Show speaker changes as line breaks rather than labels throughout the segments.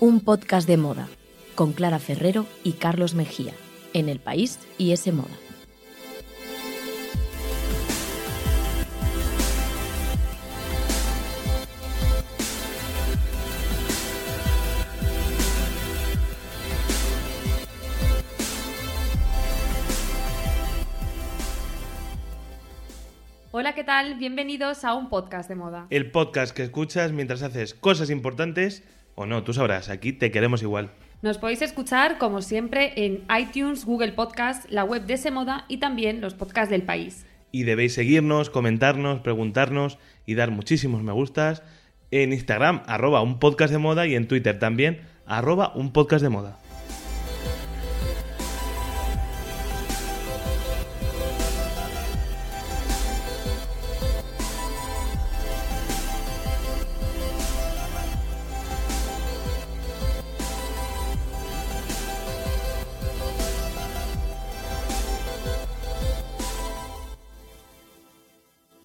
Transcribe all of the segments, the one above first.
Un podcast de moda con Clara Ferrero y Carlos Mejía en El País y ese Moda.
Hola, ¿qué tal? Bienvenidos a un podcast de moda.
El podcast que escuchas mientras haces cosas importantes o no, tú sabrás, aquí te queremos igual.
Nos podéis escuchar, como siempre, en iTunes, Google Podcast, la web de Semoda y también los podcasts del país.
Y debéis seguirnos, comentarnos, preguntarnos y dar muchísimos me gustas en Instagram, arroba un podcast de moda y en Twitter también, arroba un podcast de moda.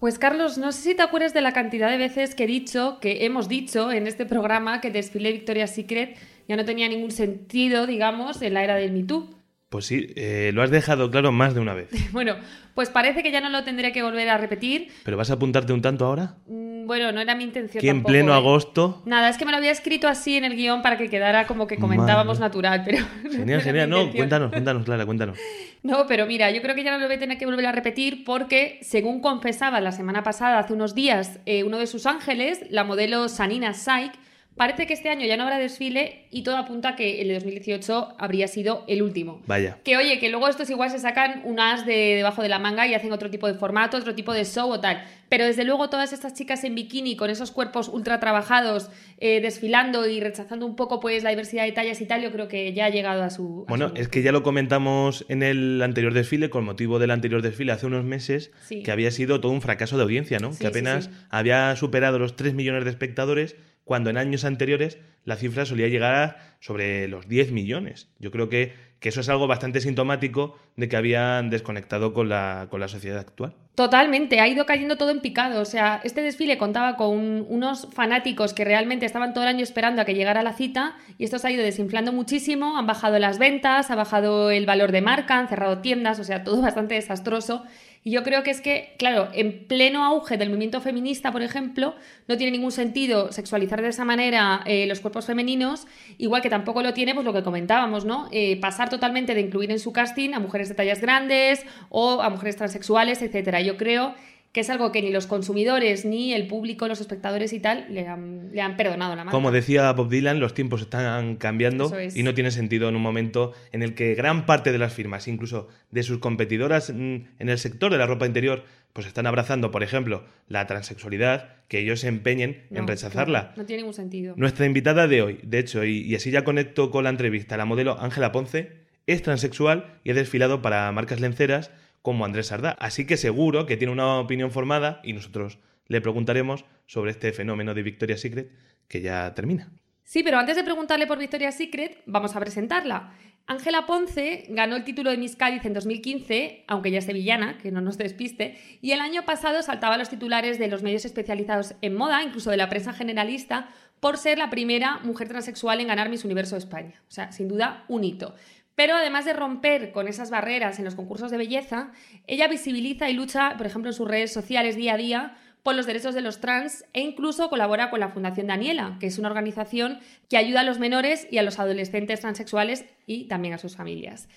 Pues Carlos, no sé si te acuerdas de la cantidad de veces que he dicho, que hemos dicho en este programa que desfile Victoria's Secret ya no tenía ningún sentido, digamos, en la era del Me Too.
Pues sí, eh, lo has dejado claro más de una vez.
bueno, pues parece que ya no lo tendré que volver a repetir.
¿Pero vas a apuntarte un tanto ahora?
Mm, bueno, no era mi intención.
Que en pleno
¿eh?
agosto.
Nada, es que me lo había escrito así en el guion para que quedara como que comentábamos natural, pero.
Genial, genial. No, cuéntanos, cuéntanos, Clara, cuéntanos.
No, pero mira, yo creo que ya no lo voy a tener que volver a repetir porque, según confesaba la semana pasada, hace unos días, eh, uno de sus ángeles, la modelo Sanina Saik, Parece que este año ya no habrá desfile y todo apunta que el de 2018 habría sido el último.
Vaya.
Que oye, que luego estos igual se sacan un as de debajo de la manga y hacen otro tipo de formato, otro tipo de show o tal. Pero desde luego todas estas chicas en bikini con esos cuerpos ultra trabajados, eh, desfilando y rechazando un poco pues la diversidad de tallas y tal, yo creo que ya ha llegado a su...
bueno, es que ya lo comentamos en el anterior desfile, con motivo del anterior desfile hace unos meses, que había sido todo un fracaso de audiencia, ¿no? que apenas había superado los 3 millones de espectadores cuando en años anteriores la cifra solía llegar sobre los 10 millones. Yo creo que, que eso es algo bastante sintomático de que habían desconectado con la, con la sociedad actual.
Totalmente, ha ido cayendo todo en picado. O sea, este desfile contaba con unos fanáticos que realmente estaban todo el año esperando a que llegara la cita y esto se ha ido desinflando muchísimo, han bajado las ventas, ha bajado el valor de marca, han cerrado tiendas, o sea, todo bastante desastroso. Y yo creo que es que, claro, en pleno auge del movimiento feminista, por ejemplo, no tiene ningún sentido sexualizar de esa manera eh, los cuerpos femeninos, igual que tampoco lo tiene, pues lo que comentábamos, ¿no? Eh, pasar totalmente de incluir en su casting a mujeres de tallas grandes o a mujeres transexuales, etcétera. Yo creo que es algo que ni los consumidores, ni el público, los espectadores y tal, le han, le han perdonado la mano.
Como decía Bob Dylan, los tiempos están cambiando y no tiene sentido en un momento en el que gran parte de las firmas, incluso de sus competidoras en el sector de la ropa interior, pues están abrazando, por ejemplo, la transexualidad, que ellos se empeñen en rechazarla.
No, tiene ningún sentido.
Nuestra invitada de hoy, de hecho, y, y así ya conecto con la entrevista, la modelo Ángela Ponce, es transexual y ha desfilado para marcas lenceras como Andrés Sardá. Así que seguro que tiene una opinión formada y nosotros le preguntaremos sobre este fenómeno de Victoria's Secret que ya termina.
Sí, pero antes de preguntarle por Victoria's Secret, vamos a presentarla. Ángela Ponce ganó el título de Miss Cádiz en 2015, aunque ya es sevillana, que no nos despiste, y el año pasado saltaba a los titulares de los medios especializados en moda, incluso de la prensa generalista, por ser la primera mujer transexual en ganar Miss Universo España. O sea, sin duda, un hito. Pero además de romper con esas barreras en los concursos de belleza, ella visibiliza y lucha, por ejemplo, en sus redes sociales día a día por los derechos de los trans e incluso colabora con la Fundación Daniela, que es una organización que ayuda a los menores y a los adolescentes transexuales y también a sus familias.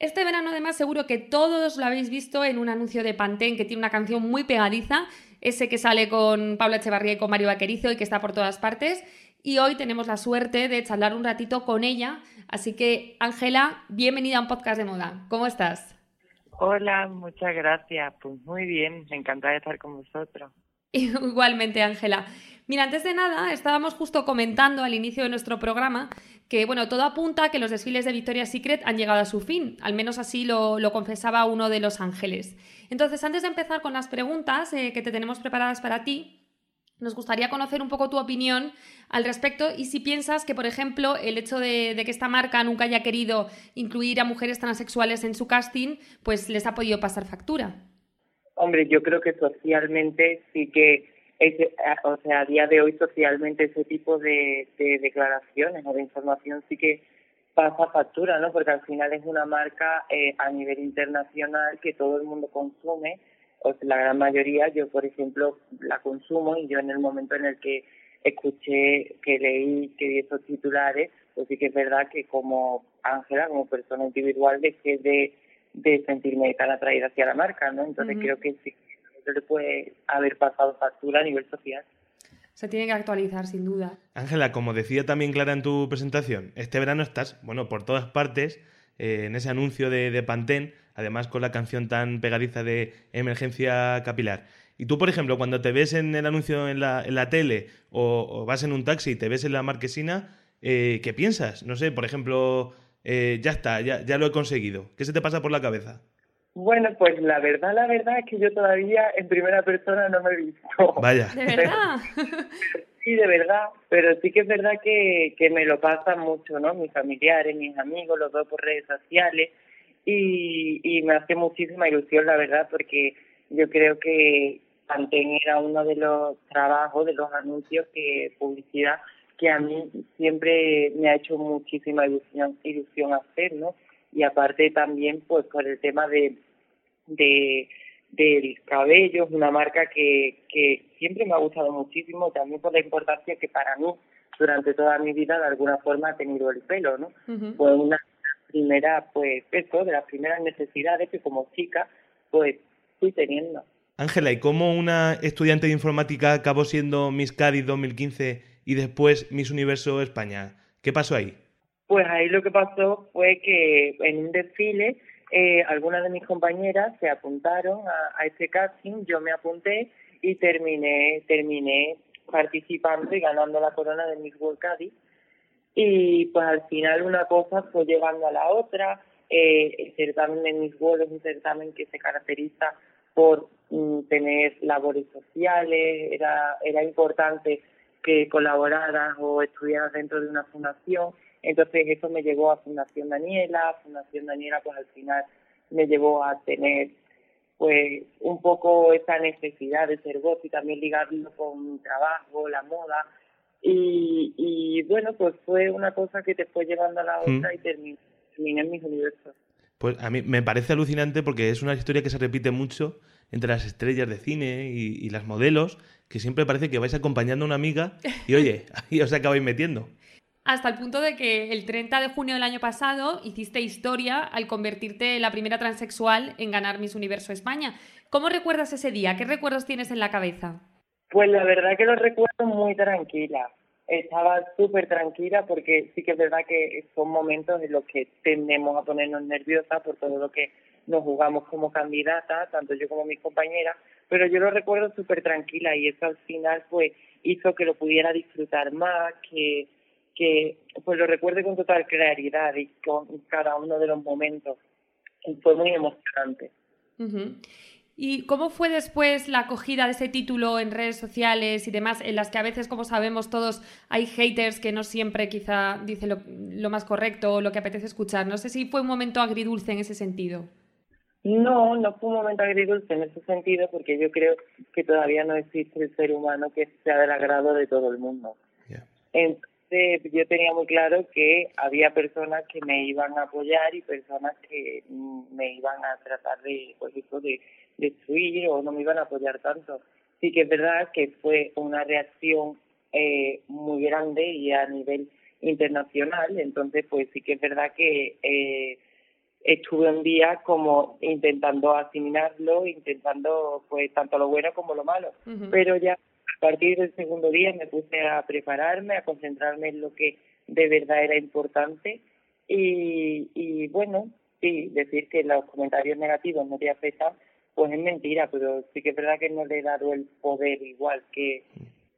Este verano además seguro que todos lo habéis visto en un anuncio de Pantene que tiene una canción muy pegadiza, ese que sale con Paula Echevarría y con Mario Vaquerizo y que está por todas partes y hoy tenemos la suerte de charlar un ratito con ella. Así que, Ángela, bienvenida a un podcast de moda. ¿Cómo estás?
Hola, muchas gracias. Pues muy bien, encantada de estar con vosotros.
Igualmente, Ángela. Mira, antes de nada, estábamos justo comentando al inicio de nuestro programa que, bueno, todo apunta a que los desfiles de Victoria's Secret han llegado a su fin. Al menos así lo, confesaba uno de los ángeles. Entonces, antes de empezar con las preguntas eh, que te tenemos preparadas para ti, nos gustaría conocer un poco tu opinión al respecto y si piensas que, por ejemplo, el hecho de, que esta marca nunca haya querido incluir a mujeres transexuales en su casting, pues les ha podido pasar factura.
Hombre, yo creo que socialmente sí que, o sea, a día de hoy socialmente ese tipo de, de declaraciones o de información sí que pasa factura, ¿no? Porque al final es una marca eh, a nivel internacional que todo el mundo consume, o sea, la gran mayoría, yo por ejemplo la consumo y yo en el momento en el que escuché, que leí, que vi esos titulares, pues sí que es verdad que como Ángela, como persona individual, dejé de, de sentirme tan atraída hacia la marca, ¿no? Entonces creo que sí, le puede haber pasado factura a nivel social.
Se tiene que actualizar, sin duda.
Ángela, como decía también Clara en tu presentación, este verano estás, bueno, por todas partes, eh, en ese anuncio de, de Pantene, además con la canción tan pegadiza de Emergencia Capilar. Y tú, por ejemplo, cuando te ves en el anuncio en la, en la tele o, vas en un taxi y te ves en la marquesina, eh, ¿qué piensas? No sé, por ejemplo, eh, ya está, ya, ya lo he conseguido. ¿Qué se te pasa por la cabeza?
Bueno, pues la verdad, la verdad es que yo todavía en primera persona no me he visto.
Vaya.
¿De verdad?
sí, de verdad, pero sí que es verdad que, que me lo pasan mucho, ¿no? Mis familiares, mis amigos, los veo por redes sociales y, y me hace muchísima ilusión, la verdad, porque yo creo que Pantene era uno de los trabajos, de los anuncios que publicidad que a mí siempre me ha hecho muchísima ilusión, ilusión hacer, ¿no? y aparte también pues por el tema de, de del cabello, es una marca que, que siempre me ha gustado muchísimo, también por la importancia que para mí durante toda mi vida de alguna forma ha tenido el pelo, ¿no? Fue una primera, pues eso, de las primeras necesidades que como chica pues fui teniendo.
Ángela, ¿y cómo una estudiante de informática acabó siendo Miss Cádiz 2015 y después Miss Universo España? ¿Qué pasó ahí?
Pues ahí lo que pasó fue que en un desfile eh, algunas de mis compañeras se apuntaron a, este casting, yo me apunté y terminé, terminé participando y ganando la corona de Miss World Cádiz. Y pues al final una cosa fue llevando a la otra. Eh, el certamen de Miss World es un certamen que se caracteriza por mm, tener labores sociales, era, era importante que colaboraras o estudiaras dentro de una fundación entonces eso me llevó a Fundación Daniela, Fundación Daniela pues al final me llevó a tener pues un poco esa necesidad de ser voz y también ligarlo con mi trabajo, la moda. Y, y bueno, pues fue una cosa que te fue llevando a la mm. otra y terminé, en mis universos.
Pues a mí me parece alucinante porque es una historia que se repite mucho entre las estrellas de cine y, y las modelos, que siempre parece que vais acompañando a una amiga y oye, ahí os acabáis metiendo
hasta el punto de que el 30 de junio del año pasado hiciste historia al convertirte en la primera transexual en ganar Miss Universo España. ¿Cómo recuerdas ese día? ¿Qué recuerdos tienes en la cabeza?
Pues la verdad que lo recuerdo muy tranquila. Estaba súper tranquila porque sí que es verdad que son momentos en los que tendemos a ponernos nerviosas por todo lo que nos jugamos como candidata, tanto yo como mis compañeras, pero yo lo recuerdo súper tranquila y eso al final pues hizo que lo pudiera disfrutar más, que que pues lo recuerde con total claridad y con cada uno de los momentos. Y fue muy emocionante.
¿Y cómo fue después la acogida de ese título en redes sociales y demás, en las que a veces, como sabemos todos, hay haters que no siempre quizá dicen lo, lo más correcto o lo que apetece escuchar? No sé si fue un momento agridulce en ese sentido.
No, no fue un momento agridulce en ese sentido porque yo creo que todavía no existe el ser humano que sea del agrado de todo el mundo yo tenía muy claro que había personas que me iban a apoyar y personas que mm, me iban a tratar de, pues de destruir o no me iban a apoyar tanto. Sí que es verdad que fue una reacción eh, muy grande y a nivel internacional, entonces pues sí que es verdad que eh, estuve un día como intentando asimilarlo, intentando pues tanto lo bueno como lo malo, pero ya a partir del segundo día me puse a prepararme, a concentrarme en lo que de verdad era importante y, y bueno, sí, decir que los comentarios negativos no te afectan, pues es mentira, pero sí que es verdad que no le he dado el poder igual que,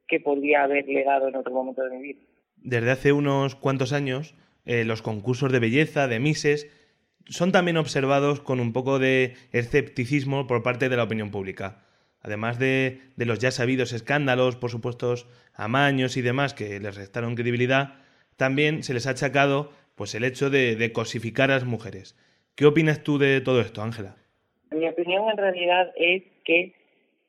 que podría haberle dado en otro momento de mi vida.
Desde hace unos cuantos años, eh, los concursos de belleza, de Mises, son también observados con un poco de escepticismo por parte de la opinión pública además de, los ya sabidos escándalos, por supuesto, amaños y demás que les restaron credibilidad, también se les ha achacado pues el hecho de, cosificar a las mujeres. ¿Qué opinas tú de todo esto, Ángela?
Mi opinión en realidad es que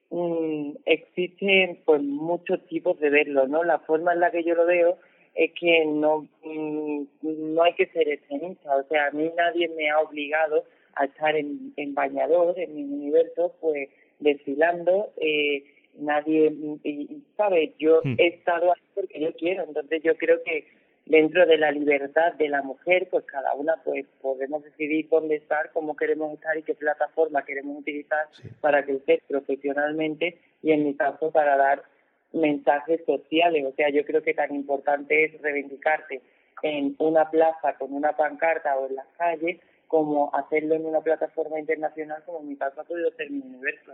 mm, existen pues muchos tipos de verlo, ¿no? La forma en la que yo lo veo es que no, mm, no hay que ser extremista, o sea, a mí nadie me ha obligado a estar en, en bañador, en mi universo, pues desfilando, eh, nadie, y, ¿sabes? Yo hmm. he estado ahí porque yo quiero, entonces yo creo que dentro de la libertad de la mujer, pues cada una pues podemos decidir dónde estar, cómo queremos estar y qué plataforma queremos utilizar para crecer profesionalmente y en mi caso para dar mensajes sociales. O sea, yo creo que tan importante es reivindicarte en una plaza con una pancarta o en las calles como hacerlo en una plataforma internacional como en mi caso ha podido ser mi universo.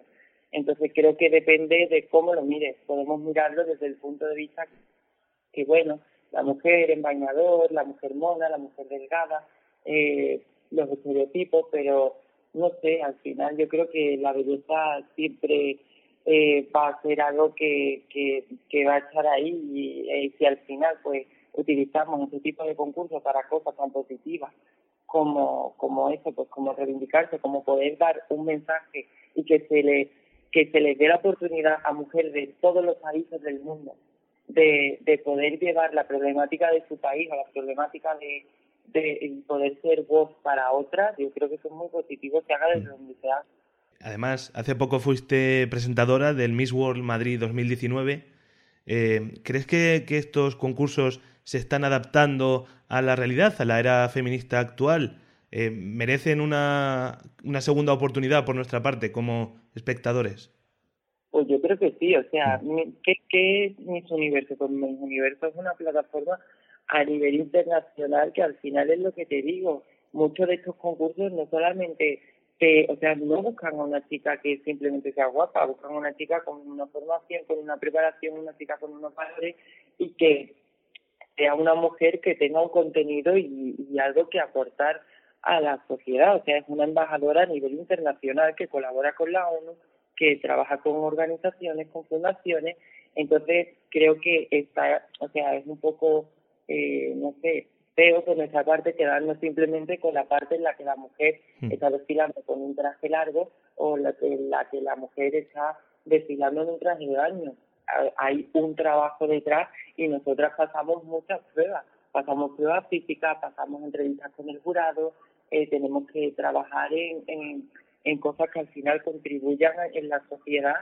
Entonces creo que depende de cómo lo mires. Podemos mirarlo desde el punto de vista que, bueno, la mujer en bañador, la mujer mona, la mujer delgada, eh, los estereotipos, pero no sé, al final yo creo que la belleza siempre eh, va a ser algo que, que, que va a estar ahí y eh, si al final pues utilizamos este tipo de concursos para cosas tan positivas como, como eso, pues como reivindicarse, como poder dar un mensaje y que se le que se le dé la oportunidad a mujeres de todos los países del mundo de, de poder llevar la problemática de su país o la problemática de, de poder ser voz para otras, yo creo que eso es muy positivo que haga desde donde sea.
Además, hace poco fuiste presentadora del Miss World Madrid 2019. Eh, ¿Crees que, que, estos concursos se están adaptando a la realidad, a la era feminista actual? Eh, ¿Merecen una, una segunda oportunidad por nuestra parte como espectadores?
Pues yo creo que sí, o sea, mm. ¿qué, qué es Miss Universo? Pues Miss Universo es una plataforma a nivel internacional que al final es lo que te digo, muchos de estos concursos no solamente o sea, no buscan a una chica que simplemente sea guapa, buscan a una chica con una formación, con una preparación, una chica con unos valores y que sea una mujer que tenga un contenido y, y algo que aportar a la sociedad, o sea, es una embajadora a nivel internacional que colabora con la ONU, que trabaja con organizaciones, con fundaciones, entonces creo que está, o sea, es un poco, eh, no sé, feo por nuestra parte quedarnos simplemente con la parte en la que la mujer hmm. está desfilando con un traje largo o la que, la que la mujer está desfilando en un traje de baño. Hay un trabajo detrás y nosotras pasamos muchas pruebas. Pasamos pruebas físicas, pasamos entrevistas con el jurado, eh, tenemos que trabajar en, en en cosas que al final contribuyan en la sociedad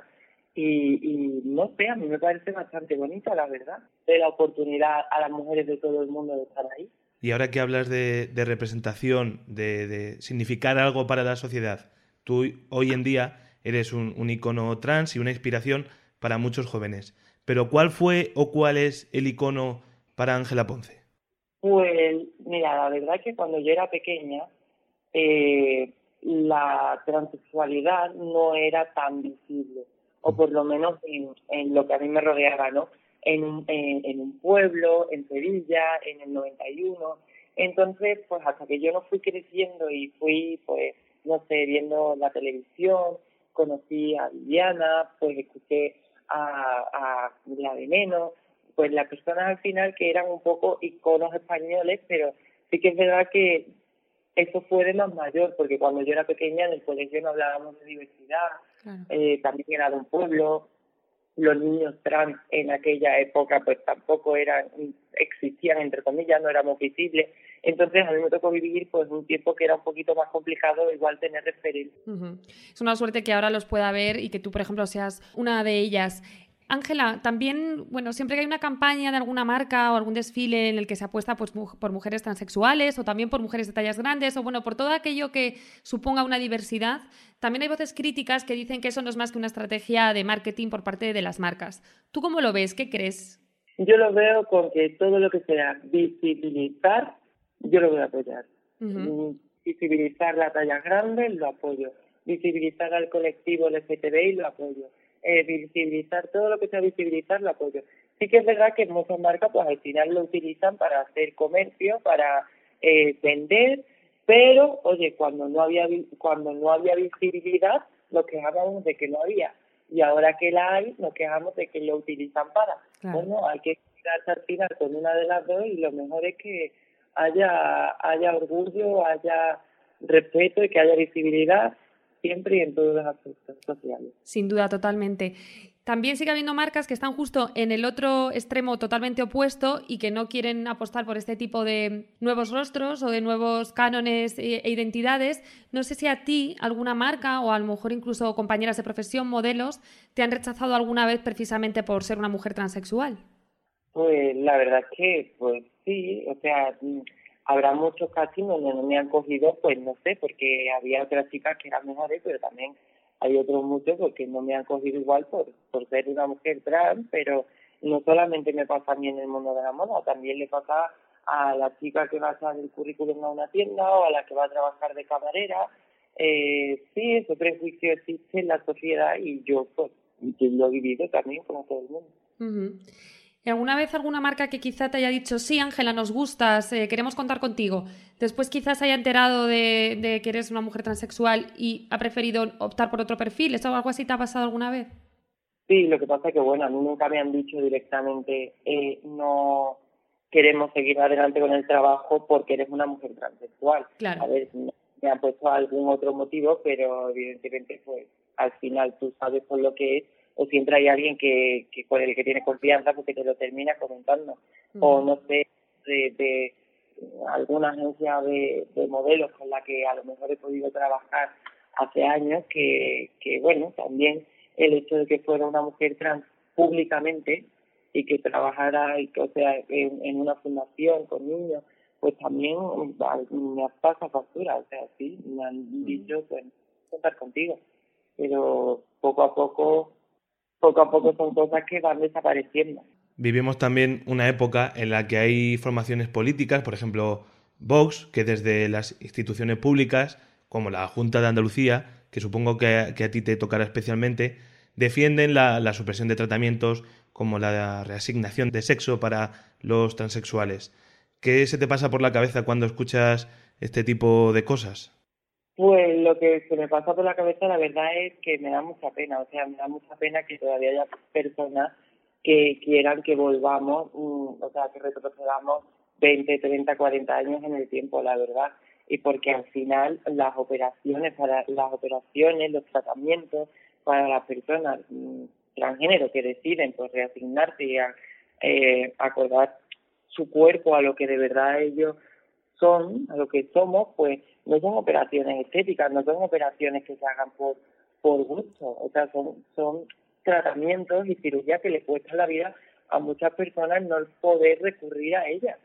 y, no sé, a mí me parece bastante bonita, la verdad, de la oportunidad a las mujeres de todo el mundo de estar ahí.
Y ahora que hablas de, representación, de, significar algo para la sociedad, tú hoy en día eres un, un icono trans y una inspiración para muchos jóvenes. Pero ¿cuál fue o cuál es el icono para Ángela Ponce?
Pues mira, la verdad es que cuando yo era pequeña, eh, la transexualidad no era tan visible, o por lo menos en, en lo que a mí me rodeaba, ¿no? En, en, en, un pueblo, en Sevilla, en el 91. Entonces, pues hasta que yo no fui creciendo y fui, pues, no sé, viendo la televisión, conocí a Viviana, pues escuché a, a la de menos, pues las personas al final que eran un poco iconos españoles, pero sí que es verdad que eso fue de más mayor, porque cuando yo era pequeña en el colegio no hablábamos de diversidad, eh, también era de un pueblo, los niños trans en aquella época pues tampoco eran, existían entre comillas, no éramos visibles, entonces a mí me tocó vivir pues un tiempo que era un poquito más complicado igual tener referencia.
Es una suerte que ahora los pueda ver y que tú, por ejemplo, seas una de ellas. Ángela, también, bueno, siempre que hay una campaña de alguna marca o algún desfile en el que se apuesta pues, por mujeres transexuales o también por mujeres de tallas grandes o bueno, por todo aquello que suponga una diversidad, también hay voces críticas que dicen que eso no es más que una estrategia de marketing por parte de las marcas. ¿Tú cómo lo ves? ¿Qué crees?
Yo lo veo con que todo lo que sea visibilizar, yo lo voy a apoyar. Mm, visibilizar la talla grande, lo apoyo. Visibilizar al colectivo LGTBI, lo apoyo eh, visibilizar todo lo que sea visibilizar lo apoyo. Sí que es verdad que muchas marcas pues al final lo utilizan para hacer comercio, para eh, vender, pero oye, cuando no había cuando no había visibilidad nos quejábamos de que no había y ahora que la hay nos quejamos de que lo utilizan para. Bueno, hay que quedarse al final con una de las dos y lo mejor es que haya haya orgullo, haya respeto y que haya visibilidad siempre y en todos los aspectos sociales.
Sin duda, totalmente. También sigue habiendo marcas que están justo en el otro extremo totalmente opuesto y que no quieren apostar por este tipo de nuevos rostros o de nuevos cánones e, e identidades. No sé si a ti alguna marca o a lo mejor incluso compañeras de profesión, modelos, te han rechazado alguna vez precisamente por ser una mujer transexual.
Pues la verdad es que, pues sí, o sea, habrá muchos castings donde no me han cogido, pues no sé, porque había otras chicas que eran mejores, pero también hay otros muchos porque no me han cogido igual por, por ser una mujer trans, pero no solamente me pasa a mí en el mundo de la moda, también le pasa a la chica que va a hacer el currículum a una tienda o a la que va a trabajar de camarera. Eh, sí, ese prejuicio existe en la sociedad y yo pues lo he vivido también como todo el mundo.
¿Y alguna vez alguna marca que quizá te haya dicho, sí, Ángela, nos gustas, eh, queremos contar contigo, después quizás haya enterado de, que eres una mujer transexual y ha preferido optar por otro perfil? ¿Eso algo así te ha pasado alguna vez?
Sí, lo que pasa es que, bueno, a mí nunca me han dicho directamente, eh, no queremos seguir adelante con el trabajo porque eres una mujer transexual.
Claro.
A ver, me han puesto algún otro motivo, pero evidentemente, pues, al final tú sabes por lo que es o siempre hay alguien que, que con el que tiene confianza porque te lo termina comentando. O no sé, de, alguna agencia de, modelos con la que a lo mejor he podido trabajar hace años, que, que bueno, también el hecho de que fuera una mujer trans públicamente y que trabajara y que, o sea, en, una fundación con niños, pues también me pasa factura, o sea, sí, me han dicho, pues, contar contigo. Pero poco a poco poco a poco son cosas que van desapareciendo.
Vivimos también una época en la que hay formaciones políticas, por ejemplo, Vox, que desde las instituciones públicas, como la Junta de Andalucía, que supongo que, a ti te tocará especialmente, defienden la, la, supresión de tratamientos como la reasignación de sexo para los transexuales. ¿Qué se te pasa por la cabeza cuando escuchas este tipo de cosas?
Pues lo que se me pasa por la cabeza, la verdad es que me da mucha pena, o sea, me da mucha pena que todavía haya personas que quieran que volvamos, mm, o sea, que retrocedamos 20, 30, 40 años en el tiempo, la verdad. Y porque al final las operaciones, para las operaciones, los tratamientos para las personas mm, transgénero que deciden pues reasignarse y a, eh, acordar su cuerpo a lo que de verdad ellos son, a lo que somos, pues no son operaciones estéticas, no son operaciones que se hagan por, por gusto, o sea, son, son tratamientos y cirugías que le cuestan la vida a muchas personas no poder recurrir a ellas.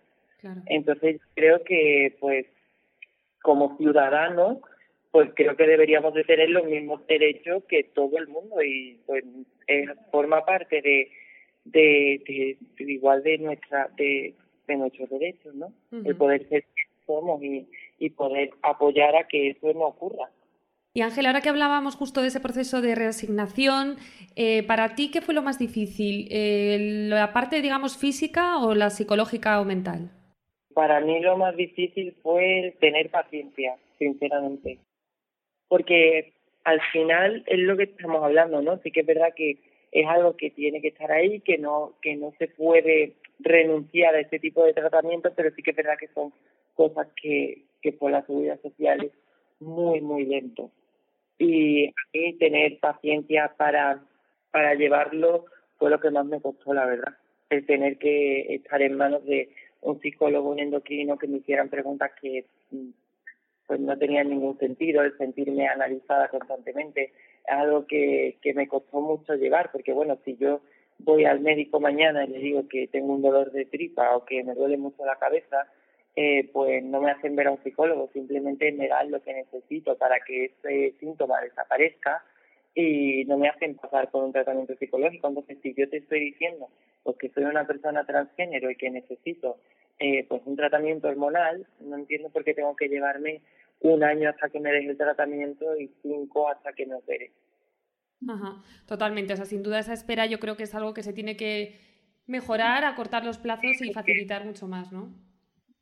Entonces creo que pues como ciudadanos pues creo que deberíamos de tener los mismos derechos que todo el mundo y pues forma parte de, de, igual de nuestra de, de nuestros derechos, ¿no? El poder ser somos y, y poder apoyar a que eso no ocurra.
Y Ángel, ahora que hablábamos justo de ese proceso de reasignación, eh, ¿para ti qué fue lo más difícil? Eh, ¿La parte, digamos, física o la psicológica o mental?
Para mí lo más difícil fue tener paciencia, sinceramente. Porque al final es lo que estamos hablando, ¿no? Sí que es verdad que es algo que tiene que estar ahí, que no, que no se puede renunciar a este tipo de tratamientos, pero sí que es verdad que son cosas que, que por la seguridad social es muy, muy lento. Y, tener paciencia para, para llevarlo fue lo que más me costó, la verdad. El tener que estar en manos de un psicólogo, un endocrino que me hicieran preguntas que mm, pues no tenían ningún sentido, el sentirme analizada constantemente, es algo que, que me costó mucho llevar, porque bueno, si yo voy al médico mañana y le digo que tengo un dolor de tripa o que me duele mucho la cabeza, eh, pues no me hacen ver a un psicólogo, simplemente me dan lo que necesito para que ese síntoma desaparezca y no me hacen pasar por un tratamiento psicológico. Entonces, si yo te estoy diciendo pues, que soy una persona transgénero y que necesito eh, pues un tratamiento hormonal, no entiendo por qué tengo que llevarme un año hasta que me deje el tratamiento y cinco hasta que me opere.
Ajá, totalmente. O sea, sin duda esa espera yo creo que es algo que se tiene que mejorar, acortar los plazos y facilitar mucho más, ¿no?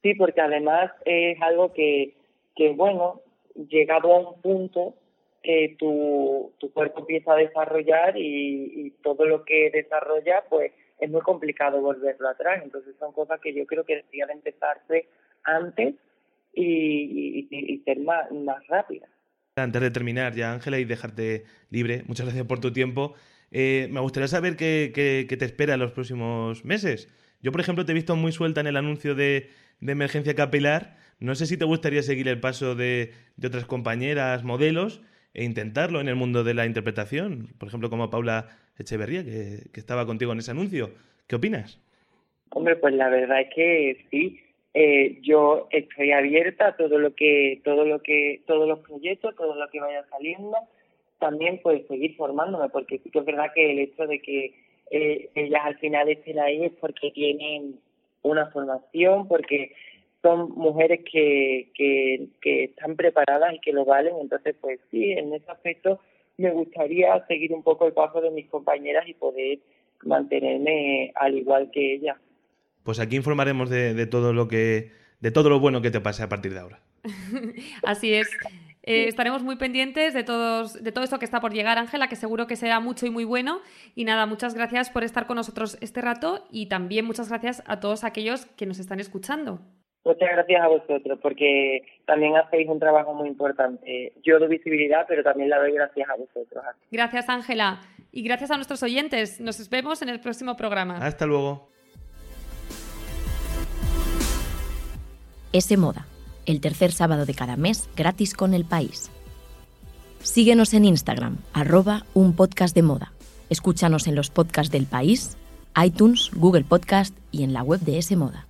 Sí, porque además es algo que, que bueno, llegado a un punto, que tu, tu cuerpo empieza a desarrollar y, y todo lo que desarrolla, pues es muy complicado volverlo atrás. Entonces son cosas que yo creo que deberían empezarse antes y, y, ser más, más rápidas.
Antes de terminar ya, Ángela, y dejarte libre, muchas gracias por tu tiempo. Eh, me gustaría saber qué, qué, te espera en los próximos meses. Yo, por ejemplo, te he visto muy suelta en el anuncio de, de emergencia capilar. No sé si te gustaría seguir el paso de, de, otras compañeras, modelos, e intentarlo en el mundo de la interpretación. Por ejemplo, como Paula Echeverría, que, que estaba contigo en ese anuncio. ¿Qué opinas?
Hombre, pues la verdad es que sí. Eh, yo estoy abierta a todo lo que, todo lo que, todos los proyectos, todo lo que vaya saliendo. También pues seguir formándome, porque sí que es verdad que el hecho de que eh, ellas al final estén ahí es porque tienen una formación, porque son mujeres que, que, que están preparadas y que lo valen. Entonces, pues sí, en ese aspecto me gustaría seguir un poco el paso de mis compañeras y poder mantenerme al igual que ellas.
Pues aquí informaremos de, todo lo que, de todo lo bueno que te pase a partir de ahora.
Así es. Eh, estaremos muy pendientes de, todos, de todo esto que está por llegar, Ángela, que seguro que será mucho y muy bueno. Y nada, muchas gracias por estar con nosotros este rato y también muchas gracias a todos aquellos que nos están escuchando.
Muchas gracias a vosotros, porque también hacéis un trabajo muy importante. Yo doy visibilidad, pero también la doy gracias a vosotros.
Gracias, Ángela. Y gracias a nuestros oyentes. Nos vemos en el próximo programa.
Hasta luego.
S Moda, el tercer sábado de cada mes gratis con el país. Síguenos en Instagram, arroba un podcast de moda. Escúchanos en los podcasts del país, iTunes, Google Podcast y en la web de S Moda.